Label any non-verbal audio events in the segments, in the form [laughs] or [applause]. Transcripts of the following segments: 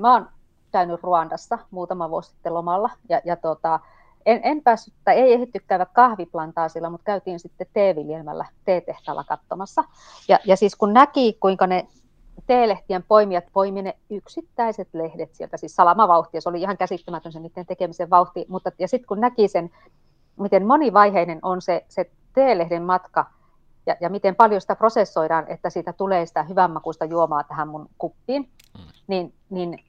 mä oon käynyt Ruandassa muutama vuosi sitten lomalla, ja, ja tota, en, en päässyt, tai ei ehditty käydä kahviplantaasilla, mutta käytiin sitten teeviljelmällä teetehtaalla katsomassa. Ja, ja siis kun näki, kuinka ne teelehtien poimijat poimi ne yksittäiset lehdet sieltä, siis salamavauhtia, se oli ihan käsittämätön se niiden tekemisen vauhti, mutta ja sitten kun näki sen, miten monivaiheinen on se, se teelehden matka, ja, ja miten paljon sitä prosessoidaan, että siitä tulee sitä hyvänmakuista juomaa tähän mun kuppiin, mm. niin, niin,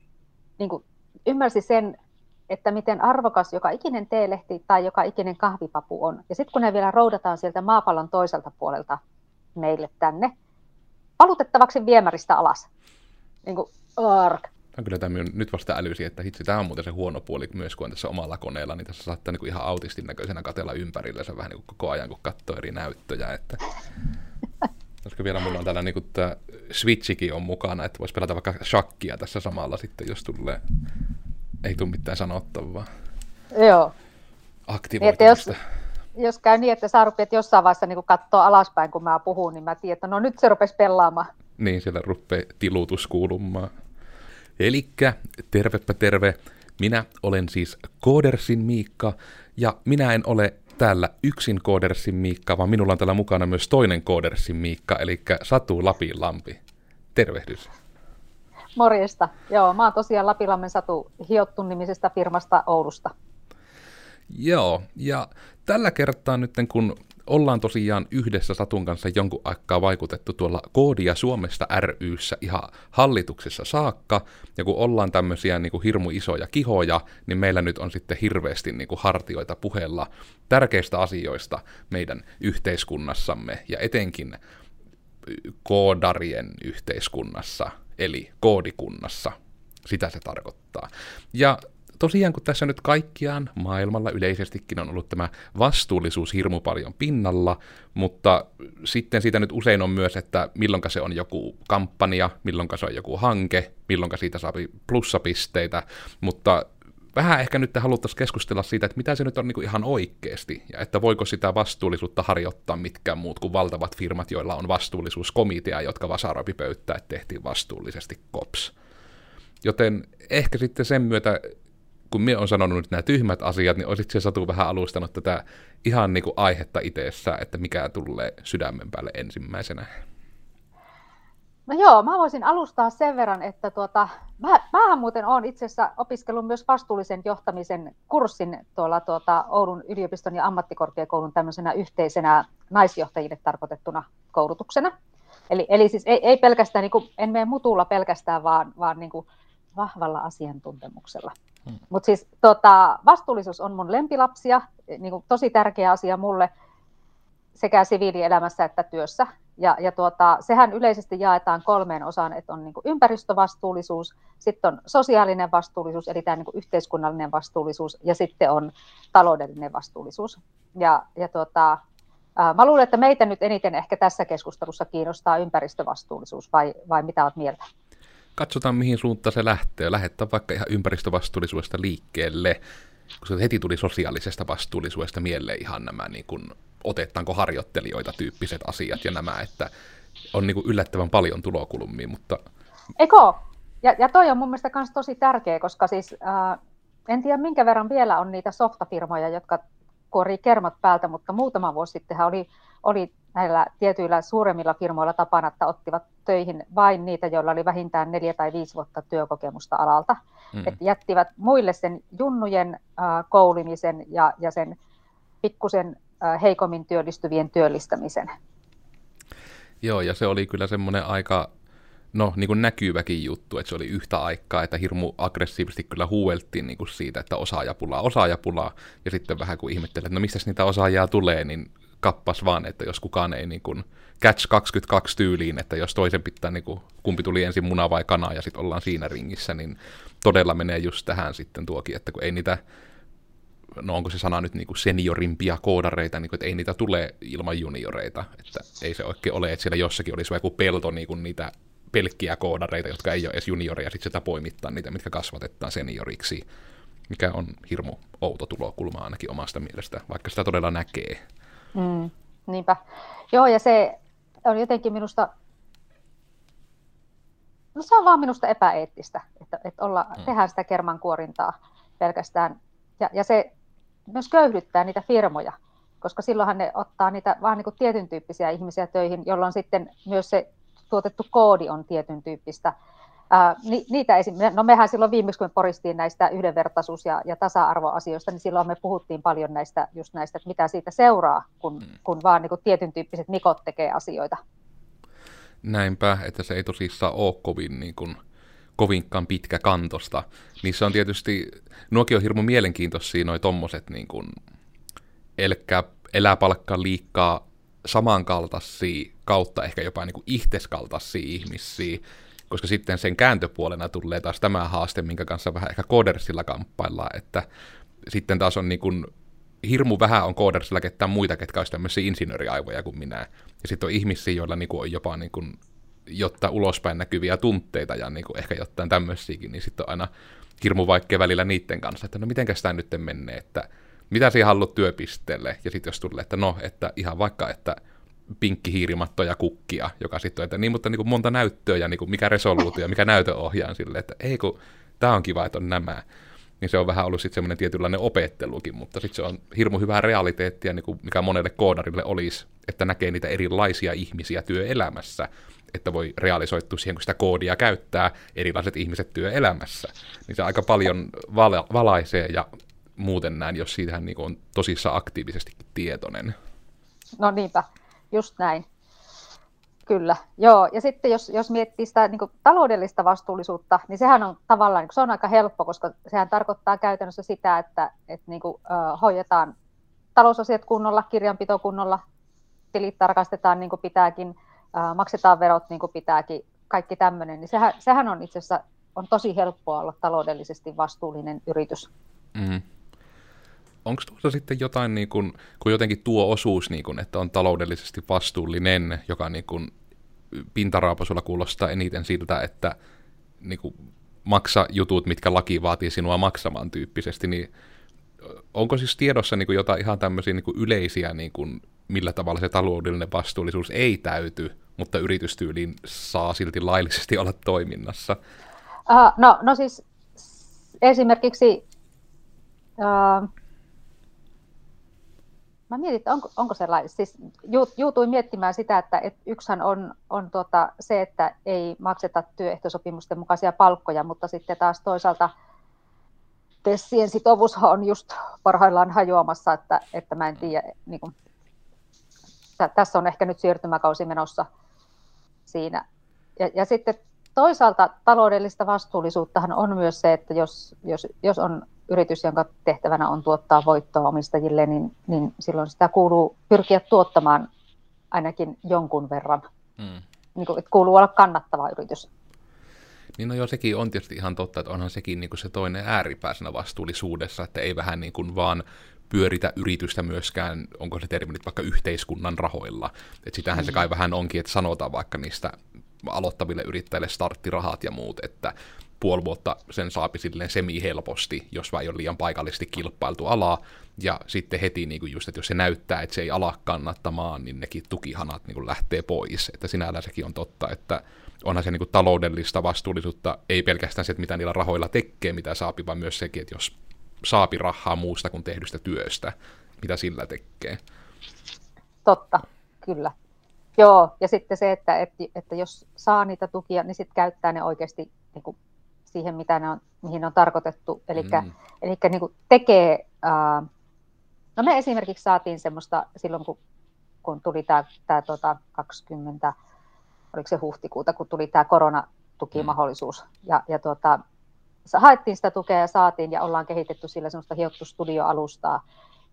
niin kuin ymmärsi sen, että miten arvokas joka ikinen teelehti tai joka ikinen kahvipapu on. Ja sitten kun ne vielä roudataan sieltä maapallon toiselta puolelta meille tänne, valutettavaksi viemäristä alas. Niin kuin, ark. On kyllä tämä nyt vasta älysi, että hitsi, tämä on muuten se huono puoli myös, kun on tässä omalla koneella, niin tässä saattaa niin kuin ihan autistin näköisenä katella se vähän niin kuin koko ajan, kun katsoo eri näyttöjä. Että... Koska vielä mulla on täällä niin kuin tämä Switchikin on mukana, että voisi pelata vaikka shakkia tässä samalla sitten, jos tulee, ei tule mitään sanottavaa. Joo. Aktivoitumista. Jos, jos käy niin, että sä rupeat jossain vaiheessa niin katsoa alaspäin, kun mä puhun, niin mä tiedän, että no nyt se rupesi pelaamaan. Niin, siellä rupeaa tilutus kuulumaan. Elikkä, tervepä terve. Minä olen siis Koodersin Miikka, ja minä en ole täällä yksin Koodersin Miikka, vaan minulla on täällä mukana myös toinen Koodersin Miikka, eli Satu Lapinlampi. Tervehdys. Morjesta. Joo, mä oon tosiaan Lapilammen Satu Hiottu nimisestä firmasta Oulusta. Joo, ja tällä kertaa nyt kun ollaan tosiaan yhdessä Satun kanssa jonkun aikaa vaikutettu tuolla Koodia Suomesta ryssä ihan hallituksessa saakka, ja kun ollaan tämmöisiä niin kuin hirmu isoja kihoja, niin meillä nyt on sitten hirveästi niin kuin hartioita puheella tärkeistä asioista meidän yhteiskunnassamme, ja etenkin koodarien yhteiskunnassa, eli koodikunnassa. Sitä se tarkoittaa. Ja tosiaan kun tässä nyt kaikkiaan maailmalla yleisestikin on ollut tämä vastuullisuus hirmu paljon pinnalla, mutta sitten siitä nyt usein on myös, että milloinka se on joku kampanja, milloinka se on joku hanke, milloinka siitä saa plussapisteitä, mutta vähän ehkä nyt haluttaisiin keskustella siitä, että mitä se nyt on niin kuin ihan oikeasti, ja että voiko sitä vastuullisuutta harjoittaa mitkään muut kuin valtavat firmat, joilla on vastuullisuuskomitea, jotka vasaroipi pöyttää, että tehtiin vastuullisesti kops. Joten ehkä sitten sen myötä kun minä olen sanonut nyt nämä tyhmät asiat, niin olisit se Satu vähän alustanut tätä ihan niin kuin aihetta itsessä, että mikä tulee sydämen päälle ensimmäisenä? No joo, mä voisin alustaa sen verran, että tuota, mä, mähän muuten olen itse asiassa opiskellut myös vastuullisen johtamisen kurssin tuolla tuota, Oulun yliopiston ja ammattikorkeakoulun tämmöisenä yhteisenä naisjohtajille tarkoitettuna koulutuksena. Eli, eli siis ei, ei pelkästään, niin kuin, en mene mutulla pelkästään, vaan, vaan niin kuin vahvalla asiantuntemuksella. Mutta siis tota, vastuullisuus on mun lempilapsia, niin kuin tosi tärkeä asia mulle sekä siviilielämässä että työssä. Ja, ja tuota, sehän yleisesti jaetaan kolmeen osaan, että on niin kuin ympäristövastuullisuus, sitten on sosiaalinen vastuullisuus, eli tämä niin kuin yhteiskunnallinen vastuullisuus, ja sitten on taloudellinen vastuullisuus. Ja, ja tuota, mä luulen, että meitä nyt eniten ehkä tässä keskustelussa kiinnostaa ympäristövastuullisuus, vai, vai mitä olet mieltä? Katsotaan mihin suuntaan se lähtee. Lähettää vaikka ihan ympäristövastuullisuudesta liikkeelle, koska heti tuli sosiaalisesta vastuullisuudesta mieleen ihan nämä niin kuin, otetaanko harjoittelijoita tyyppiset asiat ja nämä, että on niin kuin yllättävän paljon tulokulmia, mutta... Eko, ja, ja toi on mun mielestä myös tosi tärkeä, koska siis äh, en tiedä minkä verran vielä on niitä softafirmoja, jotka kuorii kermat päältä, mutta muutama vuosi sitten oli, oli näillä tietyillä suuremmilla firmoilla tapana, että ottivat töihin vain niitä, joilla oli vähintään neljä tai viisi vuotta työkokemusta alalta. Mm. Et jättivät muille sen junnujen äh, koulimisen ja, ja sen pikkusen äh, heikommin työllistyvien työllistämisen. Joo, ja se oli kyllä semmoinen aika no, niin kuin näkyväkin juttu, että se oli yhtä aikaa, että hirmu aggressiivisesti kyllä huueltiin niin kuin siitä, että osaajapulaa, osaajapulaa, ja sitten vähän kun ihmettelee, että no mistä niitä osaajaa tulee, niin kappas vaan, että jos kukaan ei niin kuin catch 22 tyyliin, että jos toisen pitää, niin kuin, kumpi tuli ensin muna vai kana, ja sitten ollaan siinä ringissä, niin todella menee just tähän sitten tuokin, että kun ei niitä no onko se sana nyt niin kuin seniorimpia koodareita, niin kuin, että ei niitä tule ilman junioreita, että ei se oikein ole, että siellä jossakin olisi joku pelto niin kuin niitä pelkkiä koodareita, jotka ei ole edes junioreja, sitten sitä poimittaa niitä, mitkä kasvatetaan senioriksi, mikä on hirmu outo tulokulma ainakin omasta mielestä, vaikka sitä todella näkee. Mm, niinpä. Joo, ja se on jotenkin minusta No se on vaan minusta epäeettistä, että, että olla, hmm. tehdään sitä kermankuorintaa pelkästään. Ja, ja se myös köyhdyttää niitä firmoja, koska silloinhan ne ottaa niitä vaan niin kuin tietyn tyyppisiä ihmisiä töihin, jolloin sitten myös se tuotettu koodi on tietyn tyyppistä. Ää, ni, niitä esim... no mehän silloin viimeksi, kun me poristiin näistä yhdenvertaisuus- ja, ja tasa-arvoasioista, niin silloin me puhuttiin paljon näistä, just näistä, että mitä siitä seuraa, kun, hmm. kun vaan niin kuin tietyn tyyppiset mikot tekee asioita. Näinpä, että se ei tosissaan ole kovin niin kuin, kovinkaan pitkä kantosta. Niissä on tietysti, nuokin on hirmu mielenkiintoisia noi tommoset niin kuin, elkä eläpalkka liikkaa samankaltaisia kautta ehkä jopa niin kuin ihteskaltaisia ihmisiä, koska sitten sen kääntöpuolena tulee taas tämä haaste, minkä kanssa vähän ehkä koodersilla kamppaillaan, että sitten taas on niin kuin, hirmu vähän on koodersilla ketään muita, ketkä olisi tämmöisiä insinööriaivoja kuin minä. Ja sitten on ihmisiä, joilla niin kuin on jopa niin kuin, jotta ulospäin näkyviä tunteita ja niin kuin ehkä jotain tämmöisiäkin, niin sitten on aina hirmu vaikea välillä niiden kanssa, että no mitenkäs tämä nyt menee, että mitä sinä haluat työpisteelle, ja sitten jos tulee, että no, että ihan vaikka, että pinkkihiirimatto ja kukkia, joka sitten on, että niin, mutta niin kuin monta näyttöä ja niin kuin mikä resoluutio mikä näytöohjaan sille, että ei kun tämä on kiva, että on nämä. Niin se on vähän ollut sitten semmoinen tietynlainen opettelukin, mutta sitten se on hirmu hyvää realiteettia, niin kuin mikä monelle koodarille olisi, että näkee niitä erilaisia ihmisiä työelämässä, että voi realisoitua siihen, kun sitä koodia käyttää erilaiset ihmiset työelämässä. Niin se aika paljon vala- valaisee ja muuten näin, jos siitähän niin on tosissaan aktiivisestikin tietoinen. No niinpä, just näin. Kyllä, joo. Ja sitten jos, jos miettii sitä niin kuin taloudellista vastuullisuutta, niin sehän on tavallaan, se on aika helppo, koska sehän tarkoittaa käytännössä sitä, että, että niin kuin, uh, hoidetaan talousasiat kunnolla, kirjanpito kunnolla, tilit tarkastetaan niin kuin pitääkin, uh, maksetaan verot niin kuin pitääkin, kaikki tämmöinen, niin sehän, sehän on itse asiassa on tosi helppoa olla taloudellisesti vastuullinen yritys. Mm onko tuossa sitten jotain, niin kun, kun jotenkin tuo osuus, niin kun, että on taloudellisesti vastuullinen, joka niin kun, pintaraapasulla kuulostaa eniten siltä, että niin kun, maksa jutut, mitkä laki vaatii sinua maksamaan tyyppisesti, niin onko siis tiedossa niin jotain ihan tämmöisiä niin yleisiä, niin kun, millä tavalla se taloudellinen vastuullisuus ei täyty, mutta yritystyyliin saa silti laillisesti olla toiminnassa? Uh, no, no siis esimerkiksi uh, Mä mietin, onko, onko sellainen, siis juutuin miettimään sitä, että et yksihän on, on tuota, se, että ei makseta työehtosopimusten mukaisia palkkoja, mutta sitten taas toisaalta Tessien sitovuus on just parhaillaan hajoamassa, että, että mä en tiedä, niin kuin, tässä on ehkä nyt siirtymäkausi menossa siinä. Ja, ja sitten toisaalta taloudellista vastuullisuuttahan on myös se, että jos, jos, jos on yritys, jonka tehtävänä on tuottaa voittoa omistajille, niin, niin silloin sitä kuuluu pyrkiä tuottamaan ainakin jonkun verran. Mm. Niin kuin, että kuuluu olla kannattava yritys. Niin no joo, sekin on tietysti ihan totta, että onhan sekin niin kuin se toinen ääripääsenä vastuullisuudessa, että ei vähän niin kuin vaan pyöritä yritystä myöskään, onko se termi nyt vaikka yhteiskunnan rahoilla. Että sitähän mm. se kai vähän onkin, että sanotaan vaikka niistä aloittaville yrittäjille starttirahat ja muut, että puoli vuotta sen saapi silleen semi-helposti, jos vai on liian paikallisesti kilpailtu alaa, ja sitten heti niin kuin just, että jos se näyttää, että se ei ala kannattamaan, niin nekin tukihanat niin kuin lähtee pois, että sinällään sekin on totta, että onhan se niin kuin taloudellista vastuullisuutta, ei pelkästään se, että mitä niillä rahoilla tekee, mitä saapi, vaan myös sekin, että jos saapi rahaa muusta kuin tehdystä työstä, mitä sillä tekee. Totta, kyllä. Joo, ja sitten se, että, että, että jos saa niitä tukia, niin sitten käyttää ne oikeasti niin kuin siihen, mitä ne on, mihin ne on tarkoitettu. Eli mm. niin kuin tekee, uh, no me esimerkiksi saatiin semmoista silloin, kun, kun tuli tämä, tämä tota 20, oliko se huhtikuuta, kun tuli tämä koronatukimahdollisuus. Mm. Ja, ja tuota, haettiin sitä tukea ja saatiin ja ollaan kehitetty sillä semmoista hiottu studioalustaa,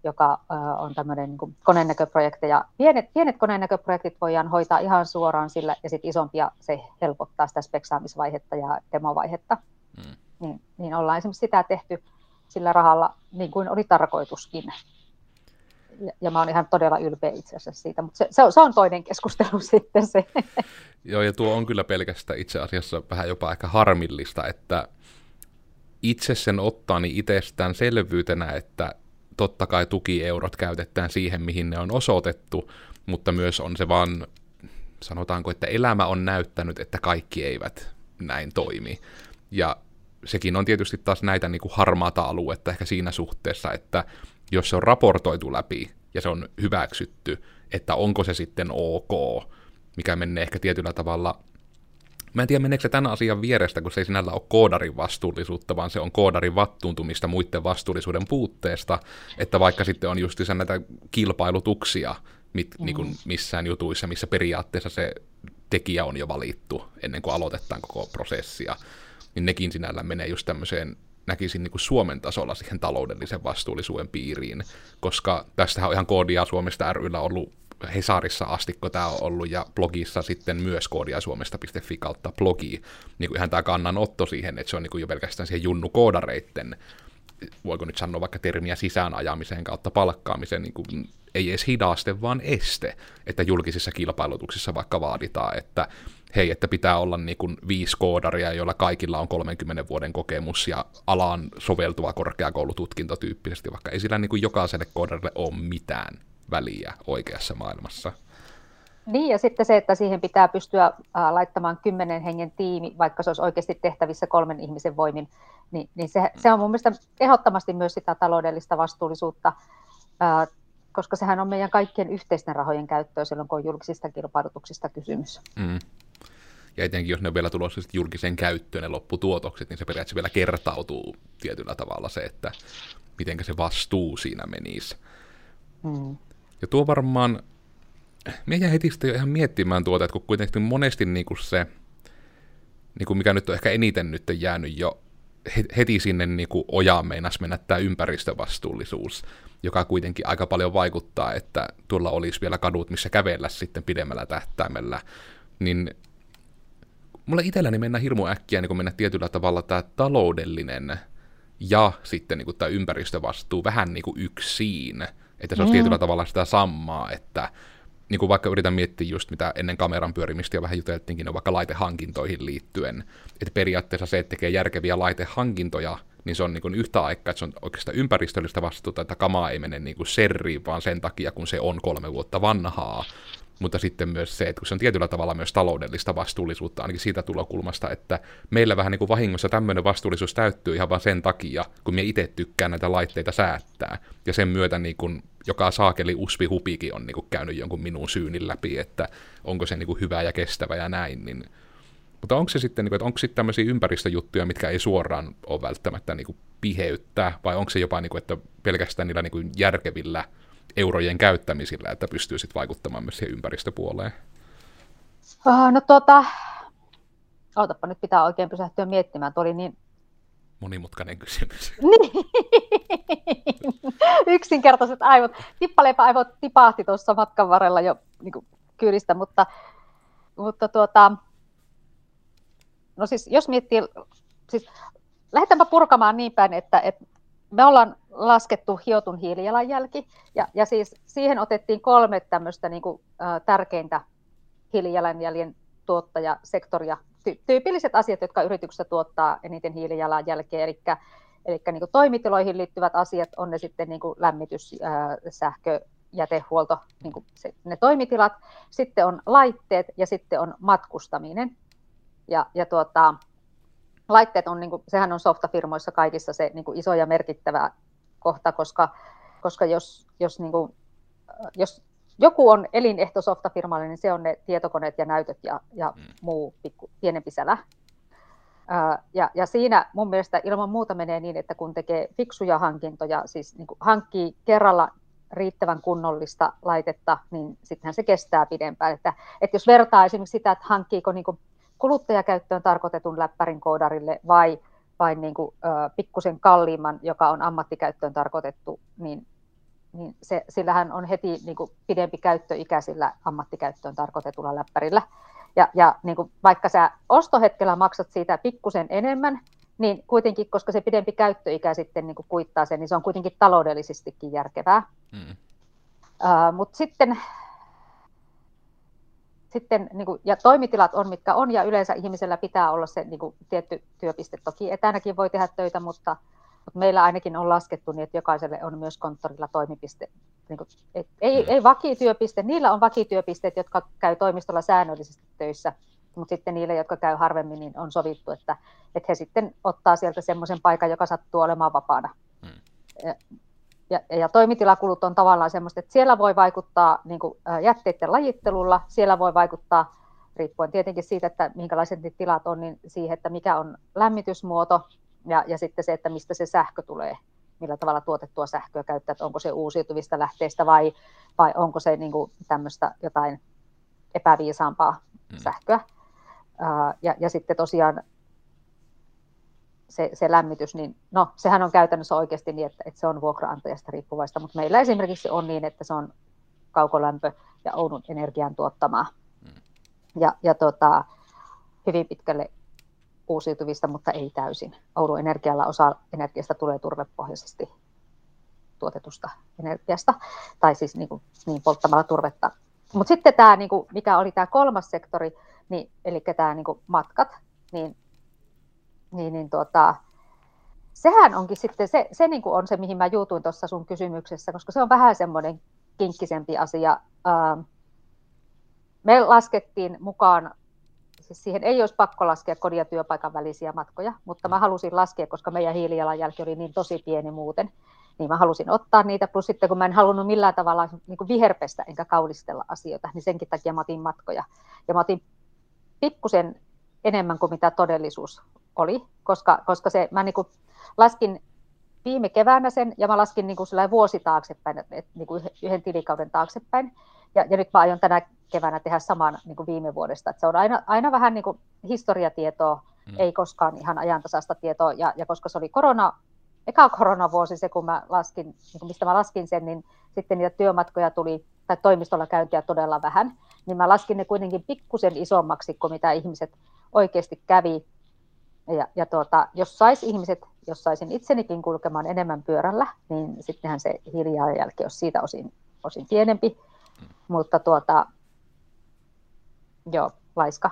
joka on tämmöinen niin koneennäköprojekti. pienet, pienet koneennäköprojektit voidaan hoitaa ihan suoraan sillä, ja sitten isompia se helpottaa sitä speksaamisvaihetta ja demovaihetta. Mm. Niin, niin ollaan esimerkiksi sitä tehty sillä rahalla niin kuin oli tarkoituskin. Ja, ja mä oon ihan todella ylpeä itse asiassa siitä, mutta se, se, on, se on toinen keskustelu [laughs] sitten se. Joo, ja tuo on kyllä pelkästään itse asiassa vähän jopa aika harmillista, että itse sen ottaa niin itsestään selvyytenä, että totta kai tukieurot käytetään siihen, mihin ne on osoitettu, mutta myös on se vaan, sanotaanko, että elämä on näyttänyt, että kaikki eivät näin toimii. Ja sekin on tietysti taas näitä niin kuin harmaata aluetta ehkä siinä suhteessa, että jos se on raportoitu läpi ja se on hyväksytty, että onko se sitten ok, mikä menee ehkä tietyllä tavalla Mä en tiedä, meneekö se tämän asian vierestä, kun se ei sinällä ole koodarin vastuullisuutta, vaan se on koodarin vattuuntumista muiden vastuullisuuden puutteesta, että vaikka sitten on just näitä kilpailutuksia mit, mm. niin kuin missään jutuissa, missä periaatteessa se tekijä on jo valittu ennen kuin aloitetaan koko prosessia, niin nekin sinällä menee just tämmöiseen näkisin niin kuin Suomen tasolla siihen taloudellisen vastuullisuuden piiriin, koska tästähän on ihan koodia Suomesta ryllä ollut Hesarissa asti, kun tämä on ollut, ja blogissa sitten myös koodiasuomesta.fi kautta blogi, niin kuin ihan tämä kannanotto siihen, että se on niin kuin jo pelkästään siihen junnu koodareitten, voiko nyt sanoa vaikka termiä sisään ajamiseen kautta palkkaamiseen, niin kuin ei edes hidaste, vaan este, että julkisissa kilpailutuksissa vaikka vaaditaan, että hei, että pitää olla niin kuin viisi koodaria, joilla kaikilla on 30 vuoden kokemus ja alaan soveltuva korkeakoulututkinto tyyppisesti, vaikka ei sillä niin kuin jokaiselle koodarille ole mitään väliä oikeassa maailmassa. Niin, ja sitten se, että siihen pitää pystyä laittamaan kymmenen hengen tiimi, vaikka se olisi oikeasti tehtävissä kolmen ihmisen voimin, niin, niin se, se on mun mielestä ehdottomasti myös sitä taloudellista vastuullisuutta, koska sehän on meidän kaikkien yhteisten rahojen käyttöä silloin, kun on julkisista kilpailutuksista kysymys. Mm. Ja etenkin, jos ne on vielä tulossa julkiseen käyttöön ne lopputuotokset, niin se periaatteessa vielä kertautuu tietyllä tavalla se, että miten se vastuu siinä menisi. Mm. Ja tuo varmaan, me jää heti sitten jo ihan miettimään tuota, että kun kuitenkin monesti niin kuin se, niin kuin mikä nyt on ehkä eniten nyt jäänyt jo heti sinne niin kuin ojaan meinas mennä tämä ympäristövastuullisuus, joka kuitenkin aika paljon vaikuttaa, että tuolla olisi vielä kadut, missä kävellä sitten pidemmällä tähtäimellä, niin mulle itselläni mennään hirmu äkkiä niin mennä tietyllä tavalla tämä taloudellinen ja sitten niin kuin tämä ympäristövastuu vähän niin kuin yksin, että se olisi mm. tietyllä tavalla sitä samaa, että niin kuin vaikka yritän miettiä just mitä ennen kameran pyörimistä jo vähän juteltiinkin, on vaikka laitehankintoihin liittyen, että periaatteessa se, että tekee järkeviä laitehankintoja, niin se on niin kuin yhtä aikaa, että se on oikeastaan ympäristöllistä vastuuta, että kamaa ei mene niin kuin serriin, vaan sen takia, kun se on kolme vuotta vanhaa, mutta sitten myös se, että kun se on tietyllä tavalla myös taloudellista vastuullisuutta, ainakin siitä tulokulmasta, että meillä vähän niin kuin vahingossa tämmöinen vastuullisuus täyttyy ihan vain sen takia, kun me itse tykkään näitä laitteita säättää, ja sen myötä niin kuin joka saakeli uspi hupikin on niin kuin käynyt jonkun minun syynin läpi, että onko se niin kuin hyvä ja kestävä ja näin, niin mutta onko se sitten, niin että onko sitten tämmöisiä ympäristöjuttuja, mitkä ei suoraan ole välttämättä niin kuin piheyttää, vai onko se jopa, niin kuin, että pelkästään niillä niin kuin järkevillä eurojen käyttämisillä, että pystyy sitten vaikuttamaan myös siihen ympäristöpuoleen? Uh, no tuota, ootapa nyt pitää oikein pysähtyä miettimään, tuo oli niin monimutkainen kysymys. [laughs] Niin. Yksinkertaiset aivot. Tippaleipä-aivot tipahti tuossa matkan varrella jo niin kuin kyydistä, mutta, mutta tuota, no siis jos miettii, siis lähdetäänpä purkamaan niin päin, että, että me ollaan laskettu hiotun hiilijalanjälki, ja, ja siis siihen otettiin kolme tämmöistä niin kuin, ä, tärkeintä hiilijalanjäljen tuottajasektoria, ty- tyypilliset asiat, jotka yrityksessä tuottaa eniten hiilijalanjälkeä, eli, eli niin kuin toimitiloihin liittyvät asiat, on ne sitten niin kuin lämmitys, ä, sähkö, jätehuolto, niin kuin se, ne toimitilat, sitten on laitteet ja sitten on matkustaminen. Ja, ja tuota, laitteet on, niin kuin, sehän on softafirmoissa kaikissa se niin kuin iso ja merkittävä kohta, koska, koska jos, jos, niin kuin, jos joku on elinehto softafirmalle, niin se on ne tietokoneet ja näytöt ja, ja mm. muu pikku, pienempi sälä. Ja, ja siinä mun mielestä ilman muuta menee niin, että kun tekee fiksuja hankintoja, siis niin kuin hankkii kerralla riittävän kunnollista laitetta, niin sittenhän se kestää pidempään. Että, että jos vertaa esimerkiksi sitä, että hankkiiko niin kuin kuluttajakäyttöön tarkoitetun läppärin koodarille vai, vai niin kuin, ö, pikkusen kalliimman, joka on ammattikäyttöön tarkoitettu, niin, niin se, sillähän on heti niin kuin pidempi käyttöikä sillä ammattikäyttöön tarkoitetulla läppärillä. Ja, ja niin kuin vaikka sä ostohetkellä maksat siitä pikkusen enemmän, niin kuitenkin, koska se pidempi käyttöikä sitten niin kuin kuittaa sen, niin se on kuitenkin taloudellisestikin järkevää. Mm. Uh, Mutta sitten sitten, niin kuin, ja toimitilat on mitkä on, ja yleensä ihmisellä pitää olla se niin kuin, tietty työpiste. Toki etänäkin voi tehdä töitä, mutta, mutta meillä ainakin on laskettu niin, että jokaiselle on myös konttorilla toimipiste. Niin kuin, et, ei, ei vakityöpiste, niillä on vakityöpisteet, jotka käy toimistolla säännöllisesti töissä, mutta sitten niille, jotka käy harvemmin, niin on sovittu, että, että he sitten ottaa sieltä semmoisen paikan, joka sattuu olemaan vapaana. Hmm. Ja, ja, toimitilakulut on tavallaan semmoista, että siellä voi vaikuttaa niin kuin jätteiden lajittelulla, siellä voi vaikuttaa riippuen tietenkin siitä, että minkälaiset ne tilat on, niin siihen, että mikä on lämmitysmuoto ja, ja sitten se, että mistä se sähkö tulee, millä tavalla tuotettua sähköä käyttää, että onko se uusiutuvista lähteistä vai, vai onko se niin kuin tämmöistä jotain epäviisaampaa mm. sähköä. Ja, ja sitten tosiaan se, se lämmitys, niin no, sehän on käytännössä oikeasti niin, että, että se on vuokraantajasta riippuvaista, mutta meillä esimerkiksi on niin, että se on kaukolämpö ja Oulun energian tuottamaa. Mm. Ja, ja tota, hyvin pitkälle uusiutuvista, mutta ei täysin. Oulun energialla osa energiasta tulee turvepohjaisesti tuotetusta energiasta, tai siis niin, kuin, niin polttamalla turvetta. Mutta sitten tämä, niin kuin, mikä oli tämä kolmas sektori, niin, eli tämä niin kuin matkat, niin, niin, niin tuota, sehän onkin sitten, se, se niin kuin on se, mihin mä juutuin tuossa sun kysymyksessä, koska se on vähän semmoinen kinkkisempi asia. Ähm, me laskettiin mukaan, siis siihen ei olisi pakko laskea kodin ja työpaikan välisiä matkoja, mutta mä halusin laskea, koska meidän hiilijalanjälki oli niin tosi pieni muuten, niin mä halusin ottaa niitä, plus sitten kun mä en halunnut millään tavalla niin kuin viherpestä enkä kaulistella asioita, niin senkin takia mä otin matkoja. Ja mä otin pikkusen enemmän kuin mitä todellisuus oli, koska, koska se, mä niin kuin laskin viime keväänä sen, ja mä laskin niin kuin vuosi taaksepäin, että niin kuin yhden tilikauden taaksepäin, ja, ja nyt mä aion tänä keväänä tehdä saman niin kuin viime vuodesta. että se on aina, aina vähän niin kuin historiatietoa, mm. ei koskaan ihan ajantasasta tietoa, ja, ja koska se oli korona, eka koronavuosi se, kun mä laskin, niin kuin mistä mä laskin sen, niin sitten niitä työmatkoja tuli, tai toimistolla käyntiä todella vähän, niin mä laskin ne kuitenkin pikkusen isommaksi kuin mitä ihmiset oikeasti kävi. Ja, ja tuota, jos sais ihmiset, jos saisin itsenikin kulkemaan enemmän pyörällä, niin sittenhän se hiilijalanjälki olisi siitä osin, osin pienempi. Mm. Mutta tuota, joo, laiska,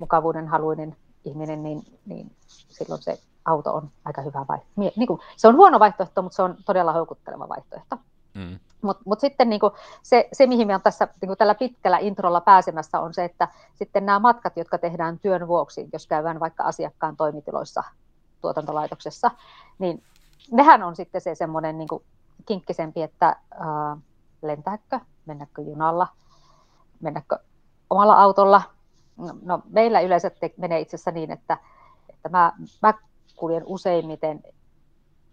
mukavuuden haluinen ihminen, niin, niin silloin se auto on aika hyvä vaihtoehto. Niin kuin, se on huono vaihtoehto, mutta se on todella houkutteleva vaihtoehto. Mm. Mutta mut sitten niin kuin se, se, mihin me on tässä niin kuin tällä pitkällä introlla pääsemässä, on se, että sitten nämä matkat, jotka tehdään työn vuoksi, jos käydään vaikka asiakkaan toimitiloissa tuotantolaitoksessa, niin nehän on sitten se semmoinen niin kinkkisempi, että äh, lentääkö, mennäkö junalla, mennäkö omalla autolla. No, no meillä yleensä te, menee itse asiassa niin, että, että mä, mä kuljen useimmiten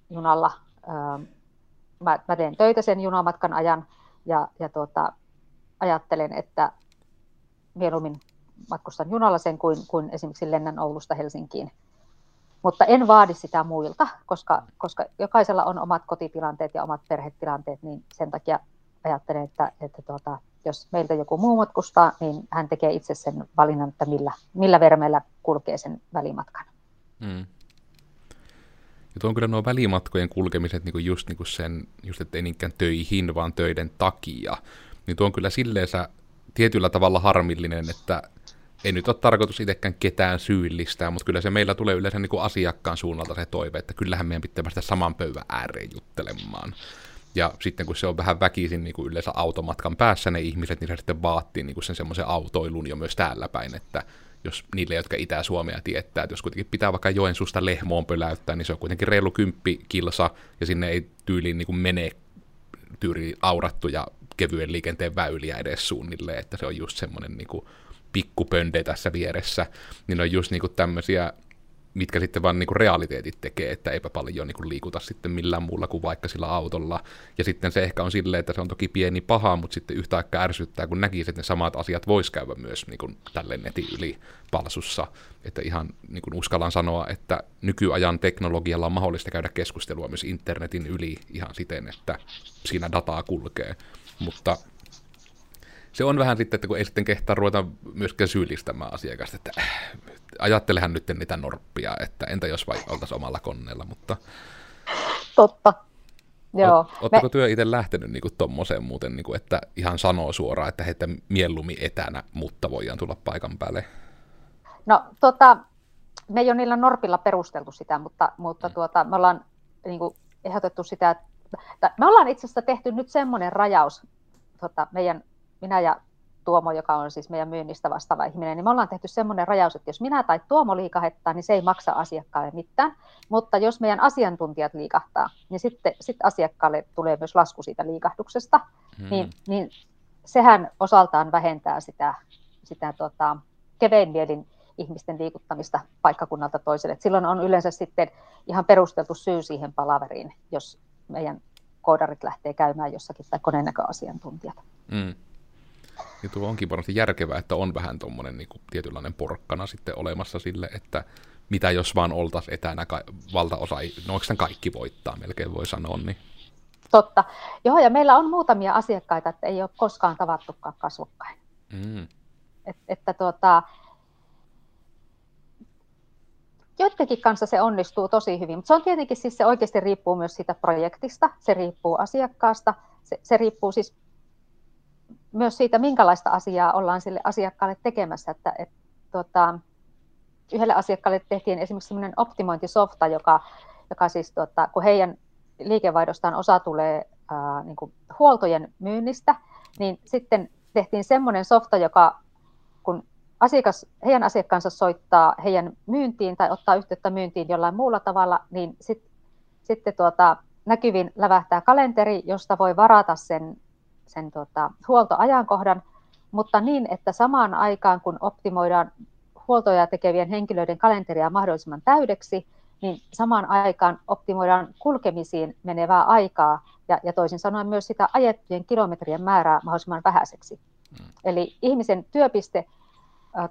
junalla. Ähm, mä, mä teen töitä sen junamatkan ajan ja, ja tuota, ajattelen, että mieluummin matkustan junalla sen kuin, kuin esimerkiksi lennän Oulusta Helsinkiin. Mutta en vaadi sitä muilta, koska, koska jokaisella on omat kotitilanteet ja omat perhetilanteet, niin sen takia ajattelen, että, että tuota, jos meiltä joku muu matkustaa, niin hän tekee itse sen valinnan, että millä, millä vermeillä kulkee sen välimatkan. Mm. Tuo on kyllä nuo välimatkojen kulkemiset niin kuin just niin kuin sen, just ettei niinkään töihin, vaan töiden takia. Niin tuo on kyllä silleensä tietyllä tavalla harmillinen, että ei nyt ole tarkoitus itsekään ketään syyllistää, mutta kyllä se meillä tulee yleensä niin kuin asiakkaan suunnalta se toive, että kyllähän meidän pitää päästä saman pöydän ääreen juttelemaan. Ja sitten kun se on vähän väkisin niin kuin yleensä automatkan päässä ne ihmiset, niin se sitten vaatii niin kuin sen semmoisen autoilun jo myös täällä päin, että jos niille, jotka Itä-Suomea tietää, että jos kuitenkin pitää vaikka Joensuusta Lehmoon pöläyttää, niin se on kuitenkin reilu kymppi kilsa, ja sinne ei tyyliin niin kuin mene tyyli aurattuja kevyen liikenteen väyliä edes suunnilleen, että se on just semmoinen niin kuin pikkupönde tässä vieressä, niin on just niin kuin tämmöisiä mitkä sitten vaan niin realiteetit tekee, että eipä paljon niin liikuta sitten millään muulla kuin vaikka sillä autolla. Ja sitten se ehkä on silleen, että se on toki pieni paha, mutta sitten yhtä aikaa ärsyttää, kun näkisi, että ne samat asiat vois käydä myös niin kuin tälle netin yli palsussa. Että ihan niin kuin uskallan sanoa, että nykyajan teknologialla on mahdollista käydä keskustelua myös internetin yli ihan siten, että siinä dataa kulkee. Mutta se on vähän sitten, että kun ei sitten kehtaa ruveta myöskään syyllistämään asiakasta, että ajattelehan nyt niitä norppia, että entä jos vai oltaisiin omalla koneella, mutta... Totta. Joo. Oletteko Me... työ itse lähtenyt niin tuommoiseen muuten, niin kuin, että ihan sanoo suoraan, että heitä mieluummin etänä, mutta voidaan tulla paikan päälle? No tota, me ei ole niillä norpilla perusteltu sitä, mutta, mutta mm. tuota, me ollaan niin kuin, ehdotettu sitä, että me ollaan itse asiassa tehty nyt semmoinen rajaus tota, meidän minä ja Tuomo, joka on siis meidän myynnistä vastaava ihminen, niin me ollaan tehty semmoinen rajaus, että jos minä tai Tuomo liikahettaa, niin se ei maksa asiakkaalle mitään. Mutta jos meidän asiantuntijat liikahtaa, niin sitten, sitten asiakkaalle tulee myös lasku siitä liikahduksesta. Hmm. Niin, niin sehän osaltaan vähentää sitä, sitä tota, kevein mielin ihmisten liikuttamista paikkakunnalta toiselle. Et silloin on yleensä sitten ihan perusteltu syy siihen palaveriin, jos meidän koodarit lähtee käymään jossakin tai koneenäköasiantuntijat. Mm. Ja [laughs] tuo onkin varmasti järkevää, että on vähän tuommoinen niin tietynlainen porkkana sitten olemassa sille, että mitä jos vaan oltaisiin etänä, ka- valtaosa, no oikeastaan kaikki voittaa, melkein voi sanoa. Niin. Totta. Joo, ja meillä on muutamia asiakkaita, että ei ole koskaan tavattukaan kasvokkain. Mm. Et, että tuota, joidenkin kanssa se onnistuu tosi hyvin, mutta se on tietenkin siis se oikeasti riippuu myös siitä projektista, se riippuu asiakkaasta, se, se riippuu siis myös siitä, minkälaista asiaa ollaan sille asiakkaalle tekemässä. Että, et, tota, yhdelle asiakkaalle tehtiin esimerkiksi sellainen optimointisofta, joka, joka siis, tota, kun heidän liikevaihdostaan osa tulee ää, niin kuin huoltojen myynnistä, niin sitten tehtiin semmoinen softa, joka kun asiakas, heidän asiakkaansa soittaa heidän myyntiin tai ottaa yhteyttä myyntiin jollain muulla tavalla, niin sit, sitten tuota, näkyvin lävähtää kalenteri, josta voi varata sen, sen tuota, huoltoajankohdan, mutta niin, että samaan aikaan kun optimoidaan huoltoja tekevien henkilöiden kalenteria mahdollisimman täydeksi, niin samaan aikaan optimoidaan kulkemisiin menevää aikaa ja, ja toisin sanoen myös sitä ajettujen kilometrien määrää mahdollisimman vähäiseksi. Mm. Eli ihmisen työpiste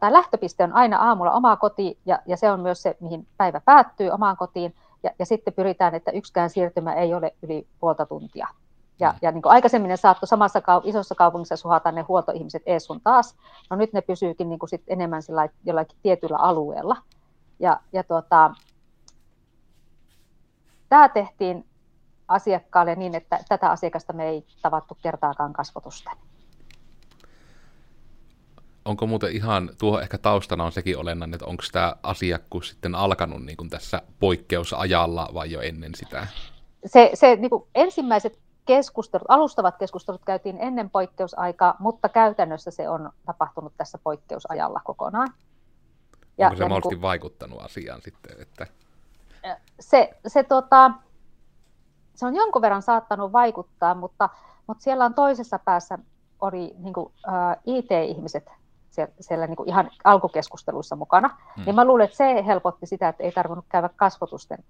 tai lähtöpiste on aina aamulla oma koti, ja, ja se on myös se, mihin päivä päättyy omaan kotiin, ja, ja sitten pyritään, että yksikään siirtymä ei ole yli puolta tuntia. Ja, mm. ja niin kuin aikaisemmin ne saattoi samassa kau- isossa kaupungissa suhata ne huoltoihmiset ees sun taas, no nyt ne pysyykin niin kuin sit enemmän sillä jollakin tietyllä alueella. Ja, ja tuota, tämä tehtiin asiakkaalle niin, että tätä asiakasta me ei tavattu kertaakaan kasvotusten onko muuten ihan, tuo ehkä taustana on sekin olennainen, että onko tämä asiakkuus sitten alkanut niin kuin tässä poikkeusajalla vai jo ennen sitä? Se, se niin kuin ensimmäiset keskustelut, alustavat keskustelut käytiin ennen poikkeusaikaa, mutta käytännössä se on tapahtunut tässä poikkeusajalla kokonaan. Ja, onko se ja mahdollisesti niin kuin, vaikuttanut asiaan sitten? Että... Se, se, tota, se on jonkun verran saattanut vaikuttaa, mutta, mutta siellä on toisessa päässä oli niin kuin, uh, IT-ihmiset siellä, siellä niin kuin ihan alkukeskusteluissa mukana, hmm. niin mä luulen, että se helpotti sitä, että ei tarvinnut käydä kasvotusten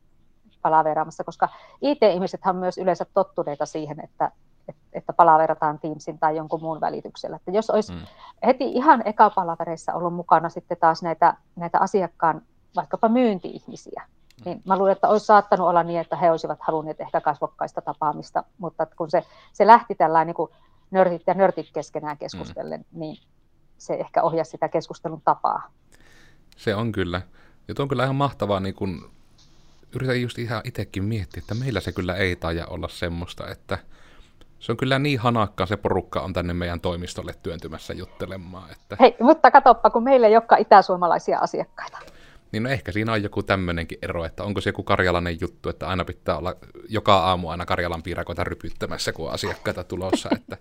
palaveraamassa, koska IT-ihmiset on myös yleensä tottuneita siihen, että, että palaverataan Teamsin tai jonkun muun välityksellä. Että jos olisi hmm. heti ihan eka palavereissa ollut mukana sitten taas näitä, näitä asiakkaan vaikkapa myynti-ihmisiä, hmm. niin mä luulen, että olisi saattanut olla niin, että he olisivat halunneet ehkä kasvokkaista tapaamista, mutta kun se, se lähti tällainen niin kuin nörtit ja nörtit keskenään keskustellen, hmm. niin se ehkä ohjasi sitä keskustelun tapaa. Se on kyllä. Ja tuo on kyllä ihan mahtavaa, niin kun yritän just ihan itsekin miettiä, että meillä se kyllä ei taja olla semmoista, että se on kyllä niin hanakka, se porukka on tänne meidän toimistolle työntymässä juttelemaan. Että... Hei, mutta katoppa, kun meillä ei olekaan itäsuomalaisia asiakkaita. Niin no ehkä siinä on joku tämmöinenkin ero, että onko se joku karjalainen juttu, että aina pitää olla joka aamu aina Karjalan piirakoita rypyttämässä, kun on asiakkaita tulossa, että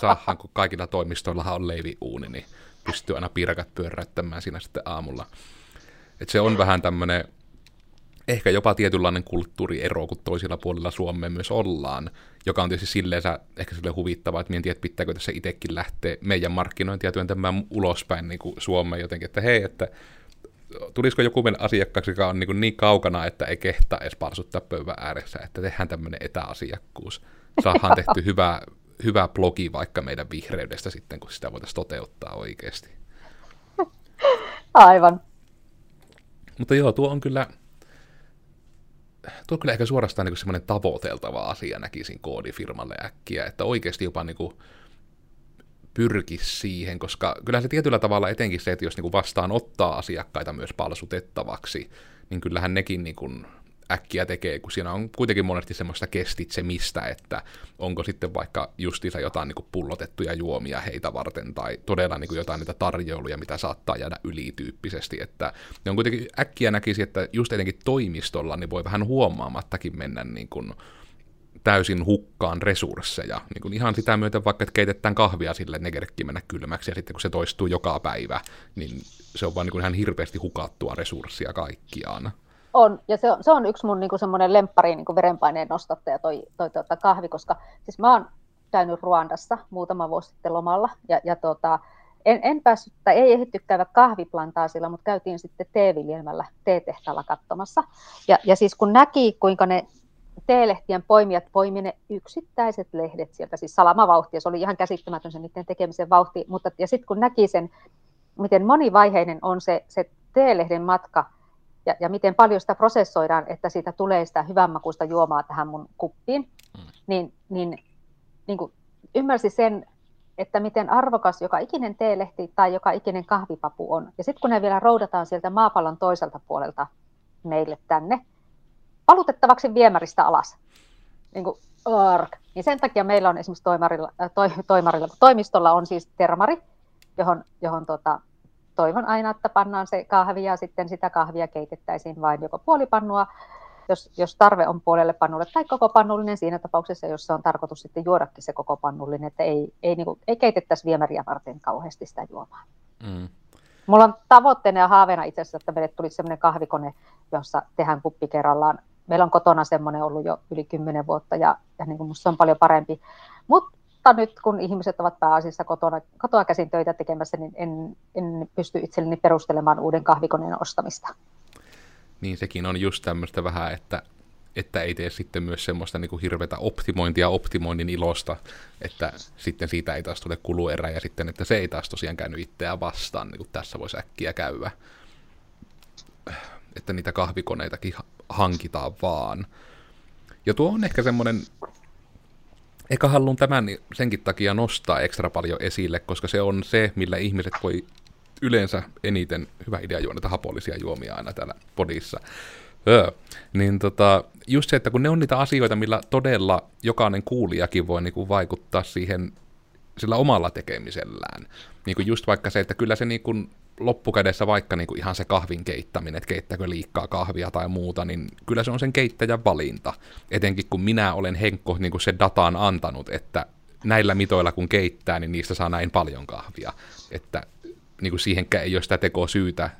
saahan, kun kaikilla toimistoilla on leiviuuni, niin pystyy aina piirakat pyöräyttämään siinä sitten aamulla. että se on vähän tämmöinen, ehkä jopa tietynlainen kulttuuriero, kun toisilla puolilla Suomeen myös ollaan, joka on tietysti silleen ehkä sille huvittavaa, että en tiedä, pitääkö tässä itsekin lähteä meidän markkinointia työntämään ulospäin niin kuin Suomeen jotenkin, että hei, että tulisiko joku meidän asiakkaaksi, joka on niin, niin kaukana, että ei kehtaa edes parsuttaa pöydän ääressä, että tehdään tämmöinen etäasiakkuus. Saahan tehty [laughs] hyvä, hyvä blogi vaikka meidän vihreydestä sitten, kun sitä voitaisiin toteuttaa oikeasti. Aivan. Mutta joo, tuo on kyllä, tuo kyllä ehkä suorastaan niin semmoinen tavoiteltava asia näkisin koodifirmalle äkkiä, että oikeasti jopa niin kuin pyrkisi siihen, koska kyllä se tietyllä tavalla etenkin se, että jos niin vastaan ottaa asiakkaita myös palsutettavaksi, niin kyllähän nekin niin kuin äkkiä tekee, kun siinä on kuitenkin monesti semmoista kestitsemistä, että onko sitten vaikka justiinsa jotain niin pullotettuja juomia heitä varten, tai todella niin kuin jotain niitä tarjouluja, mitä saattaa jäädä ylityyppisesti, että ne on kuitenkin äkkiä näkisi, että just etenkin toimistolla niin voi vähän huomaamattakin mennä niin kuin täysin hukkaan resursseja. Niin kuin ihan sitä myöten vaikka, että keitetään kahvia sille, ne mennä kylmäksi, ja sitten kun se toistuu joka päivä, niin se on vaan niin kuin ihan hirveästi hukattua resurssia kaikkiaan. On, ja se on, se on yksi mun niin semmoinen lemppari niin verenpaineen nostattaja toi, toi, toi kahvi, koska siis mä oon käynyt Ruandassa muutama vuosi sitten lomalla, ja, ja tota, en, en päässyt, tai ei ehditty käydä kahviplantaasilla, mutta käytiin sitten teeviljelmällä teetehtaalla katsomassa. Ja, ja siis kun näki, kuinka ne teelehtien poimijat poimi ne yksittäiset lehdet sieltä, siis salamavauhtia, se oli ihan käsittämätön se niiden tekemisen vauhti, mutta ja sitten kun näki sen, miten monivaiheinen on se, se teelehden matka, ja, ja miten paljon sitä prosessoidaan, että siitä tulee sitä hyvänmakuista juomaa tähän mun kuppiin, mm. niin, niin, niin kuin ymmärsi sen, että miten arvokas joka ikinen teelehti tai joka ikinen kahvipapu on. Ja sitten kun ne vielä roudataan sieltä maapallon toiselta puolelta meille tänne, valutettavaksi viemäristä alas, niin kuin ark. Niin sen takia meillä on esimerkiksi toimarilla, äh, to, toimarilla toimistolla on siis termari, johon, johon tota, toivon aina, että pannaan se kahvi ja sitten sitä kahvia keitettäisiin vain joko puolipannua, jos, jos tarve on puolelle pannulle, tai koko pannullinen siinä tapauksessa, jos se on tarkoitus sitten juodakin se koko pannullinen, että ei, ei, niin kuin, ei keitettäisi viemäriä varten kauheasti sitä juomaa. Mm. Mulla on tavoitteena ja haaveena itse asiassa, että meille tulisi sellainen kahvikone, jossa tehdään kuppi kerrallaan. Meillä on kotona semmoinen ollut jo yli kymmenen vuotta ja, ja niin kuin musta se on paljon parempi. Mutta nyt kun ihmiset ovat pääasiassa kotona, kotoa käsin töitä tekemässä, niin en, en pysty itselleni perustelemaan uuden kahvikoneen ostamista niin sekin on just tämmöistä vähän, että, että ei tee sitten myös semmoista niin kuin hirveätä optimointia optimoinnin ilosta, että sitten siitä ei taas tule kuluerä ja sitten, että se ei taas tosiaan käynyt itseään vastaan, niin kuin tässä voisi äkkiä käydä. Että niitä kahvikoneitakin hankitaan vaan. Ja tuo on ehkä semmoinen, eikä haluan tämän senkin takia nostaa ekstra paljon esille, koska se on se, millä ihmiset voi yleensä eniten hyvä idea juoneta hapollisia juomia aina täällä podissa. Öö. Niin tota, just se, että kun ne on niitä asioita, millä todella jokainen kuulijakin voi niinku vaikuttaa siihen sillä omalla tekemisellään. Niin kuin just vaikka se, että kyllä se niin kuin loppukädessä vaikka niin kuin ihan se kahvin keittäminen, että keittääkö liikkaa kahvia tai muuta, niin kyllä se on sen keittäjän valinta. Etenkin kun minä olen Henkko niin kuin se dataan antanut, että näillä mitoilla kun keittää, niin niistä saa näin paljon kahvia. Että niin kuin siihenkään ei ole sitä syytä,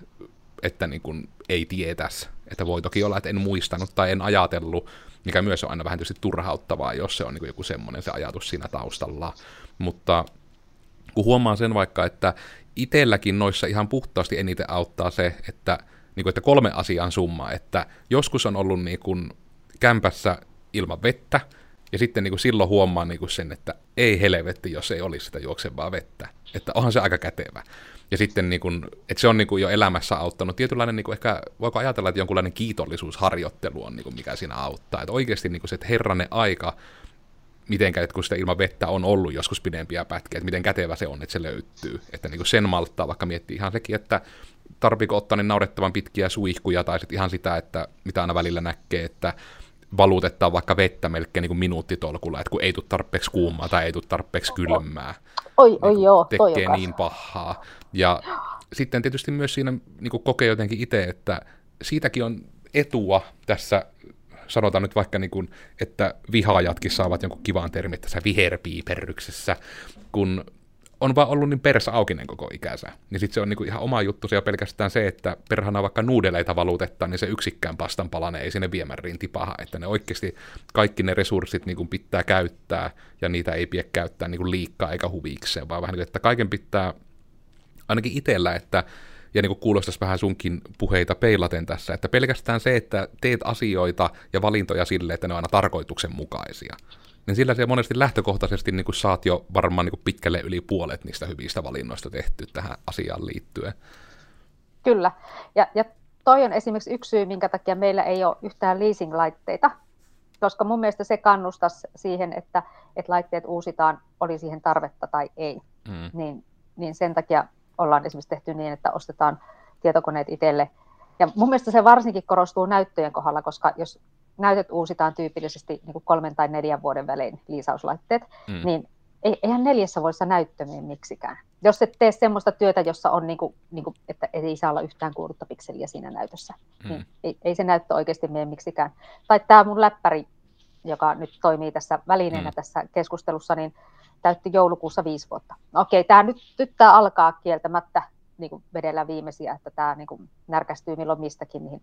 että niin kuin ei tietäisi. Että voi toki olla, että en muistanut tai en ajatellut, mikä myös on aina vähän tietysti turhauttavaa, jos se on niin kuin joku semmoinen se ajatus siinä taustalla. Mutta kun huomaan sen vaikka, että itselläkin noissa ihan puhtaasti eniten auttaa se, että, niin kuin, että kolme asian summa, että joskus on ollut niin kuin kämpässä ilman vettä, ja sitten niin kuin silloin huomaa niin kuin sen, että ei helvetti, jos ei olisi sitä juoksevaa vettä. Että onhan se aika kätevä. Ja sitten, niin kuin, että se on niin kuin jo elämässä auttanut. Tietynlainen, niin kuin ehkä, voiko ajatella, että jonkunlainen kiitollisuusharjoittelu on, niin kuin mikä siinä auttaa. Että oikeasti niin kuin se, että herranen aika, miten että kun sitä ilman vettä on ollut joskus pidempiä pätkiä, että miten kätevä se on, että se löytyy. Että niin kuin sen malttaa, vaikka miettii ihan sekin, että tarviiko ottaa niin naurettavan pitkiä suihkuja, tai sitten ihan sitä, että mitä aina välillä näkee, että valutettaa vaikka vettä melkein niin kuin minuuttitolkulla, että kun ei tule tarpeeksi kuumaa tai ei tule tarpeeksi kylmää. Oi, niin oi joo, tekee niin pahaa. Ja sitten tietysti myös siinä niin kuin kokee jotenkin itse, että siitäkin on etua tässä, sanotaan nyt vaikka, niin kuin, että vihaajatkin saavat jonkun kivan termin tässä viherpiiperryksessä, kun on vaan ollut niin persa aukinen koko ikänsä. Niin sitten se on niinku ihan oma juttu ja pelkästään se, että perhana vaikka nuudeleita valutetta, niin se yksikkään pastan palane ei sinne viemäriin tipaha. Että ne oikeasti kaikki ne resurssit niinku pitää käyttää ja niitä ei pidä käyttää niinku liikkaa eikä huvikseen, vaan vähän niin, että kaiken pitää ainakin itsellä, että ja niin kuulostaisi vähän sunkin puheita peilaten tässä, että pelkästään se, että teet asioita ja valintoja sille, että ne on aina tarkoituksenmukaisia niin sillä se monesti lähtökohtaisesti niin kuin saat jo varmaan niin kuin pitkälle yli puolet niistä hyvistä valinnoista tehty tähän asiaan liittyen. Kyllä, ja, ja toi on esimerkiksi yksi syy, minkä takia meillä ei ole yhtään leasing-laitteita, koska mun mielestä se kannustaisi siihen, että, että laitteet uusitaan, oli siihen tarvetta tai ei. Mm. Niin, niin sen takia ollaan esimerkiksi tehty niin, että ostetaan tietokoneet itselle. Ja mun mielestä se varsinkin korostuu näyttöjen kohdalla, koska jos näytöt uusitaan tyypillisesti niin kuin kolmen tai neljän vuoden välein liisauslaitteet, mm. niin eihän neljässä vuodessa näyttömiin miksikään. Jos et tee semmoista työtä, jossa on, niin kuin, niin kuin, että ei saa olla yhtään kuudutta pikseliä siinä näytössä, mm. niin ei, ei se näyttö oikeasti mene miksikään. Tai tämä mun läppäri, joka nyt toimii tässä välineenä mm. tässä keskustelussa, niin täytti joulukuussa viisi vuotta. No okei, tämä nyt, nyt tämä alkaa kieltämättä niin kuin vedellä viimeisiä, että tämä niin kuin närkästyy milloin mistäkin. Niin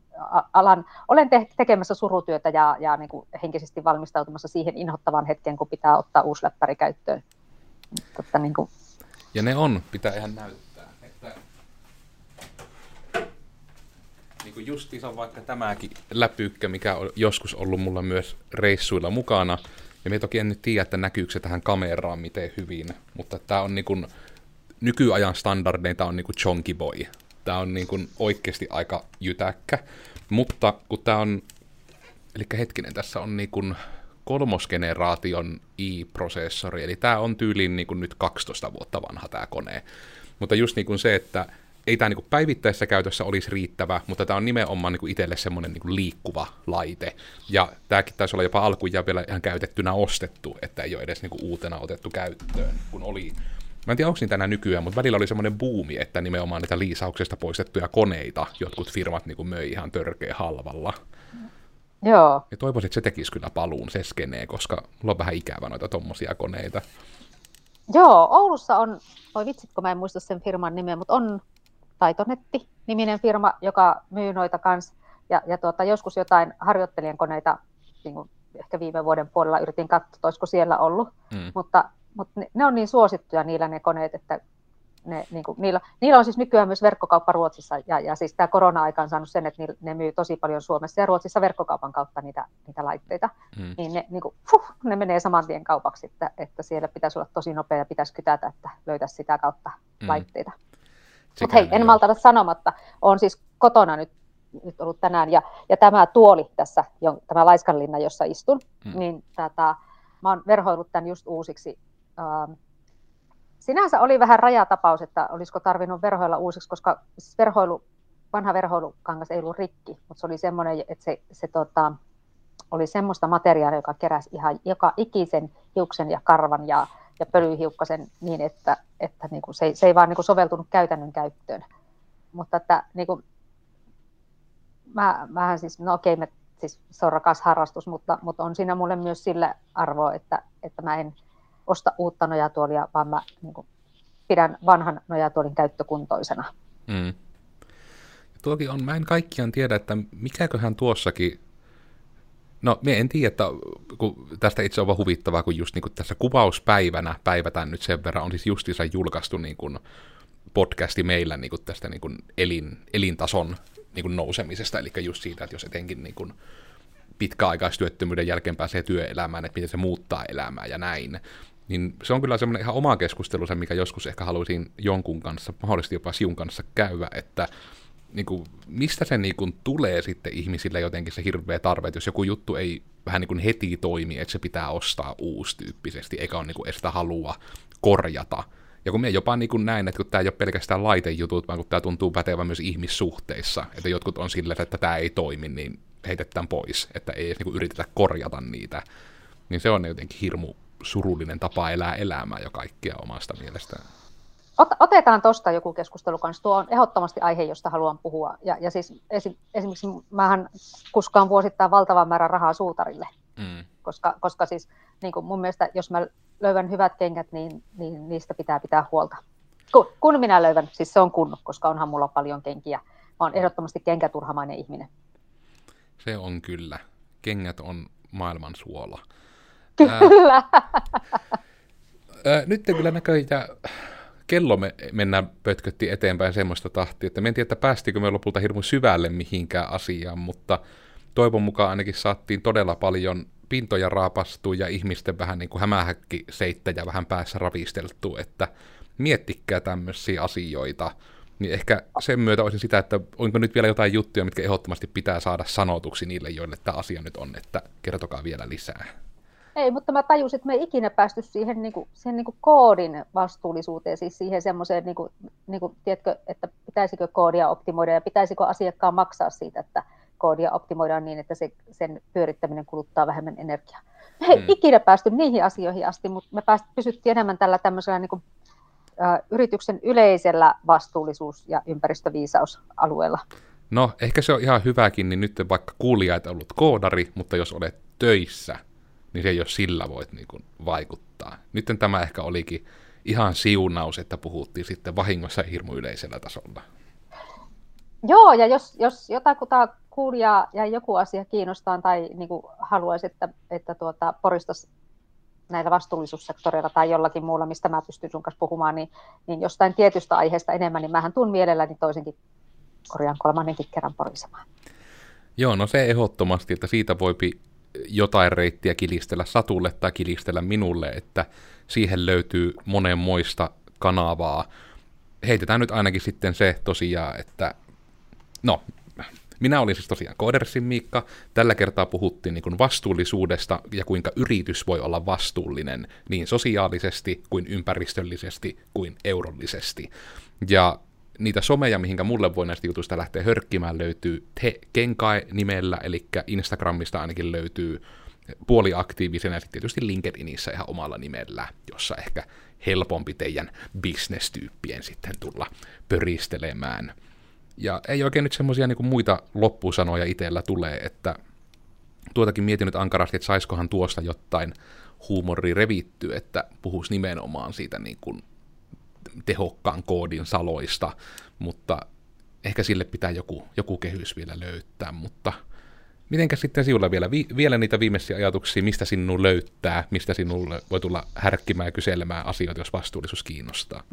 alan, olen te- tekemässä surutyötä ja, ja niin kuin henkisesti valmistautumassa siihen inhottavaan hetkeen, kun pitää ottaa uusi läppäri käyttöön. Totta, niin kuin... Ja ne on, pitää ihan näyttää. Että... Niin kuin justiinsa vaikka tämäkin läpykkä, mikä on joskus ollut mulla myös reissuilla mukana, ja me toki en nyt tiedä, että näkyykö se tähän kameraan miten hyvin, mutta tämä on niin kuin, nykyajan standardeita on niin kuin chonky boy. Tämä on niin kuin oikeasti aika jytäkkä, mutta kun tämä on, eli hetkinen, tässä on niin kuin kolmosgeneraation i-prosessori, eli tämä on tyyliin niin kuin nyt 12 vuotta vanha tämä kone. Mutta just niin kuin se, että ei tämä niin päivittäisessä käytössä olisi riittävä, mutta tämä on nimenomaan niin itselle semmoinen niin liikkuva laite. Ja tämäkin taisi olla jopa alkujaan vielä ihan käytettynä ostettu, että ei ole edes niin uutena otettu käyttöön, kun oli Mä en tiedä, onko niitä enää nykyään, mutta välillä oli semmoinen buumi, että nimenomaan niitä liisauksesta poistettuja koneita jotkut firmat niin möi ihan törkeä halvalla. Joo. Ja toivoisin, että se tekisi kyllä paluun, se skenee, koska mulla on vähän ikävä noita tommosia koneita. Joo, Oulussa on, voi vitsit, kun mä en muista sen firman nimeä, mutta on Taitonetti-niminen firma, joka myy noita kans. Ja, ja tuota, joskus jotain harjoittelijan koneita, niin kuin ehkä viime vuoden puolella yritin katsoa, olisiko siellä ollut. Mm. Mutta, mutta ne, ne on niin suosittuja niillä ne koneet, että ne, niin kuin, niillä, niillä on siis nykyään myös verkkokauppa Ruotsissa, ja, ja siis tämä korona-aika on saanut sen, että ne myy tosi paljon Suomessa ja Ruotsissa verkkokaupan kautta niitä, niitä laitteita, mm. niin ne, niin kuin, fuh, ne menee saman tien kaupaksi, että, että siellä pitäisi olla tosi nopea ja pitäisi kytätä, että löytäisi sitä kautta mm. laitteita. Mutta hei, en malta sanomatta, on siis kotona nyt, nyt ollut tänään, ja, ja tämä tuoli tässä, tämä Laiskanlinna, jossa istun, mm. niin tätä, mä oon verhoillut tämän just uusiksi. Ähm, sinänsä oli vähän rajatapaus, että olisiko tarvinnut verhoilla uusiksi, koska verhoilu, vanha verhoilukangas ei ollut rikki, mutta se oli semmoinen, että se, se tota, oli semmoista materiaalia, joka keräsi ihan joka ikisen hiuksen ja karvan ja ja pölyhiukkasen niin, että, että niin kuin se, ei, se ei vaan niin kuin soveltunut käytännön käyttöön. Mutta että niin kuin, mä, mähän siis, no okei, me, siis se on rakas harrastus, mutta, mutta on siinä mulle myös sille arvo, että, että mä en osta uutta nojatuolia, vaan mä niin kuin, pidän vanhan nojatuolin käyttökuntoisena. Mm. Tuokin on, mä en kaikkiaan tiedä, että mikäköhän tuossakin No, me en tiedä, että kun tästä itse on vaan huvittavaa, kun just niin kuin tässä kuvauspäivänä päivätään nyt sen verran, on siis justiinsa julkaistu niin kuin podcasti meillä niin kuin tästä niin kuin elin, elintason niin kuin nousemisesta, eli just siitä, että jos etenkin niin kuin pitkäaikaistyöttömyyden jälkeen pääsee työelämään, että miten se muuttaa elämää ja näin. Niin se on kyllä semmoinen ihan oma keskustelu, se mikä joskus ehkä haluaisin jonkun kanssa, mahdollisesti jopa siun kanssa käydä, että niin kuin, mistä se niin kuin, tulee sitten ihmisille jotenkin se hirveä tarve, että jos joku juttu ei vähän niin kuin heti toimi, että se pitää ostaa uustyyppisesti, eikä ole niin kuin, sitä halua korjata. Ja kun me jopa niin kuin näin, että kun tämä ei ole pelkästään laitejutut, vaan kun tämä tuntuu pätevän myös ihmissuhteissa, että jotkut on silleen, että tämä ei toimi, niin heitetään pois, että ei edes niin kuin yritetä korjata niitä. Niin se on jotenkin hirmu surullinen tapa elää elämää jo kaikkia omasta mielestään. Otetaan tuosta joku keskustelu kanssa. Tuo on ehdottomasti aihe, josta haluan puhua. Ja, ja siis esim, esimerkiksi mähän kuskaan vuosittain valtavan määrän rahaa suutarille. Mm. Koska, koska siis niin kuin mun mielestä, jos mä löydän hyvät kengät, niin, niin niistä pitää pitää huolta. Kun, kun minä löydän, siis se on kun, koska onhan mulla paljon kenkiä. Mä oon ehdottomasti kenkäturhamainen ihminen. Se on kyllä. Kengät on maailman suola. Kyllä. Ää, nyt kyllä näköjään kello me mennään pötkötti eteenpäin semmoista tahtia, että me en tiedä, että päästikö me lopulta hirmu syvälle mihinkään asiaan, mutta toivon mukaan ainakin saattiin todella paljon pintoja raapastua ja ihmisten vähän niin kuin hämähäkki seittäjä vähän päässä ravisteltu, että miettikää tämmöisiä asioita, niin ehkä sen myötä olisin sitä, että onko nyt vielä jotain juttuja, mitkä ehdottomasti pitää saada sanotuksi niille, joille tämä asia nyt on, että kertokaa vielä lisää. Ei, mutta mä tajusin, että me ei ikinä päästy siihen, niin kuin, siihen niin kuin koodin vastuullisuuteen, siis siihen semmoiseen, niin kuin, niin kuin, tiedätkö, että pitäisikö koodia optimoida ja pitäisikö asiakkaan maksaa siitä, että koodia optimoidaan niin, että se, sen pyörittäminen kuluttaa vähemmän energiaa. Me ei hmm. ikinä päästy niihin asioihin asti, mutta me pääst, pysyttiin enemmän tällä tämmöisellä niin kuin, ä, yrityksen yleisellä vastuullisuus- ja ympäristöviisausalueella. No, ehkä se on ihan hyväkin, niin nyt vaikka kuulija et ollut koodari, mutta jos olet töissä niin se ei ole sillä voit niin kuin vaikuttaa. Nyt tämä ehkä olikin ihan siunaus, että puhuttiin sitten vahingossa hirmu yleisellä tasolla. Joo, ja jos, jos jotakuta kuulijaa ja joku asia kiinnostaa tai niin kuin haluaisi, että, että tuota, poristaisi näillä vastuullisuussektoreilla tai jollakin muulla, mistä mä pystyn sun kanssa puhumaan, niin, niin jostain tietystä aiheesta enemmän, niin mähän tuun mielelläni toisenkin korjaan kolmannenkin kerran porisemaan. Joo, no se ehdottomasti, että siitä voipi jotain reittiä kilistellä Satulle tai kilistellä minulle, että siihen löytyy monenmoista kanavaa. Heitetään nyt ainakin sitten se tosiaan, että no, minä olin siis tosiaan Koodersin Miikka. Tällä kertaa puhuttiin niin vastuullisuudesta ja kuinka yritys voi olla vastuullinen niin sosiaalisesti kuin ympäristöllisesti kuin eurollisesti. Ja niitä someja, mihinkä mulle voi näistä jutuista lähteä hörkkimään, löytyy Te Kenkai nimellä, eli Instagramista ainakin löytyy puoliaktiivisena ja sitten tietysti LinkedInissä ihan omalla nimellä, jossa ehkä helpompi teidän bisnestyyppien sitten tulla pöristelemään. Ja ei oikein nyt semmoisia niin muita loppusanoja itsellä tulee, että tuotakin mietin nyt ankarasti, että saiskohan tuosta jotain huumori revitty, että puhuisi nimenomaan siitä niin kuin tehokkaan koodin saloista, mutta ehkä sille pitää joku, joku kehys vielä löytää, mutta mitenkä sitten sinulla vielä, vi, vielä niitä viimeisiä ajatuksia, mistä sinun löytää, mistä sinulle voi tulla härkkimään ja kyselemään asioita, jos vastuullisuus kiinnostaa?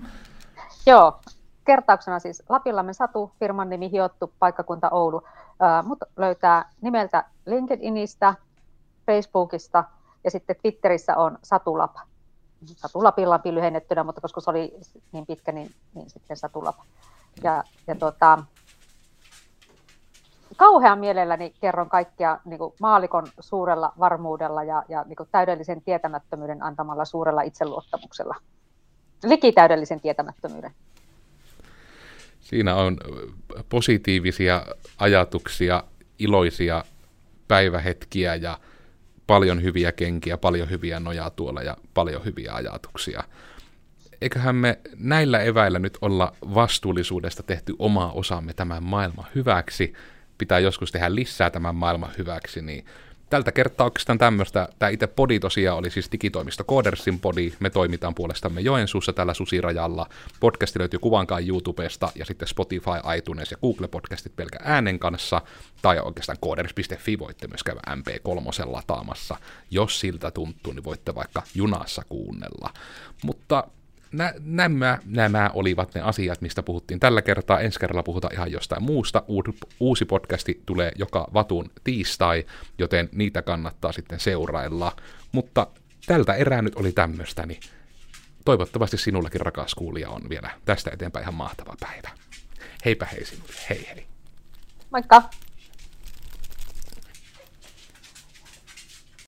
Joo, kertauksena siis Lapillamme Satu, firman nimi Hiottu, paikkakunta Oulu, mutta löytää nimeltä LinkedInistä, Facebookista ja sitten Twitterissä on Satulap. Satulapillapi lyhennettynä, mutta koska se oli niin pitkä, niin, niin sitten Satulap. Ja, ja tuota, kauhean mielelläni kerron kaikkia niin kuin maalikon suurella varmuudella ja, ja niin kuin täydellisen tietämättömyyden antamalla suurella itseluottamuksella. Likitäydellisen tietämättömyyden. Siinä on positiivisia ajatuksia, iloisia päivähetkiä ja paljon hyviä kenkiä, paljon hyviä nojaa tuolla ja paljon hyviä ajatuksia. Eiköhän me näillä eväillä nyt olla vastuullisuudesta tehty oma osamme tämän maailman hyväksi. Pitää joskus tehdä lisää tämän maailman hyväksi, niin tältä kertaa oikeastaan tämmöistä. Tämä itse podi tosiaan oli siis digitoimisto Codersin podi. Me toimitaan puolestamme Joensuussa tällä susirajalla. Podcasti löytyy kuvankaan YouTubesta ja sitten Spotify, iTunes ja Google Podcastit pelkä äänen kanssa. Tai oikeastaan coders.fi voitte myös käydä MP3 lataamassa. Jos siltä tuntuu, niin voitte vaikka junassa kuunnella. Mutta nä, nämä, nämä olivat ne asiat, mistä puhuttiin tällä kertaa. Ensi kerralla puhutaan ihan jostain muusta. Uusi podcasti tulee joka vatun tiistai, joten niitä kannattaa sitten seurailla. Mutta tältä erää nyt oli tämmöistä, niin toivottavasti sinullakin rakas kuulija on vielä tästä eteenpäin ihan mahtava päivä. Heipä hei sinulle, hei hei. Moikka!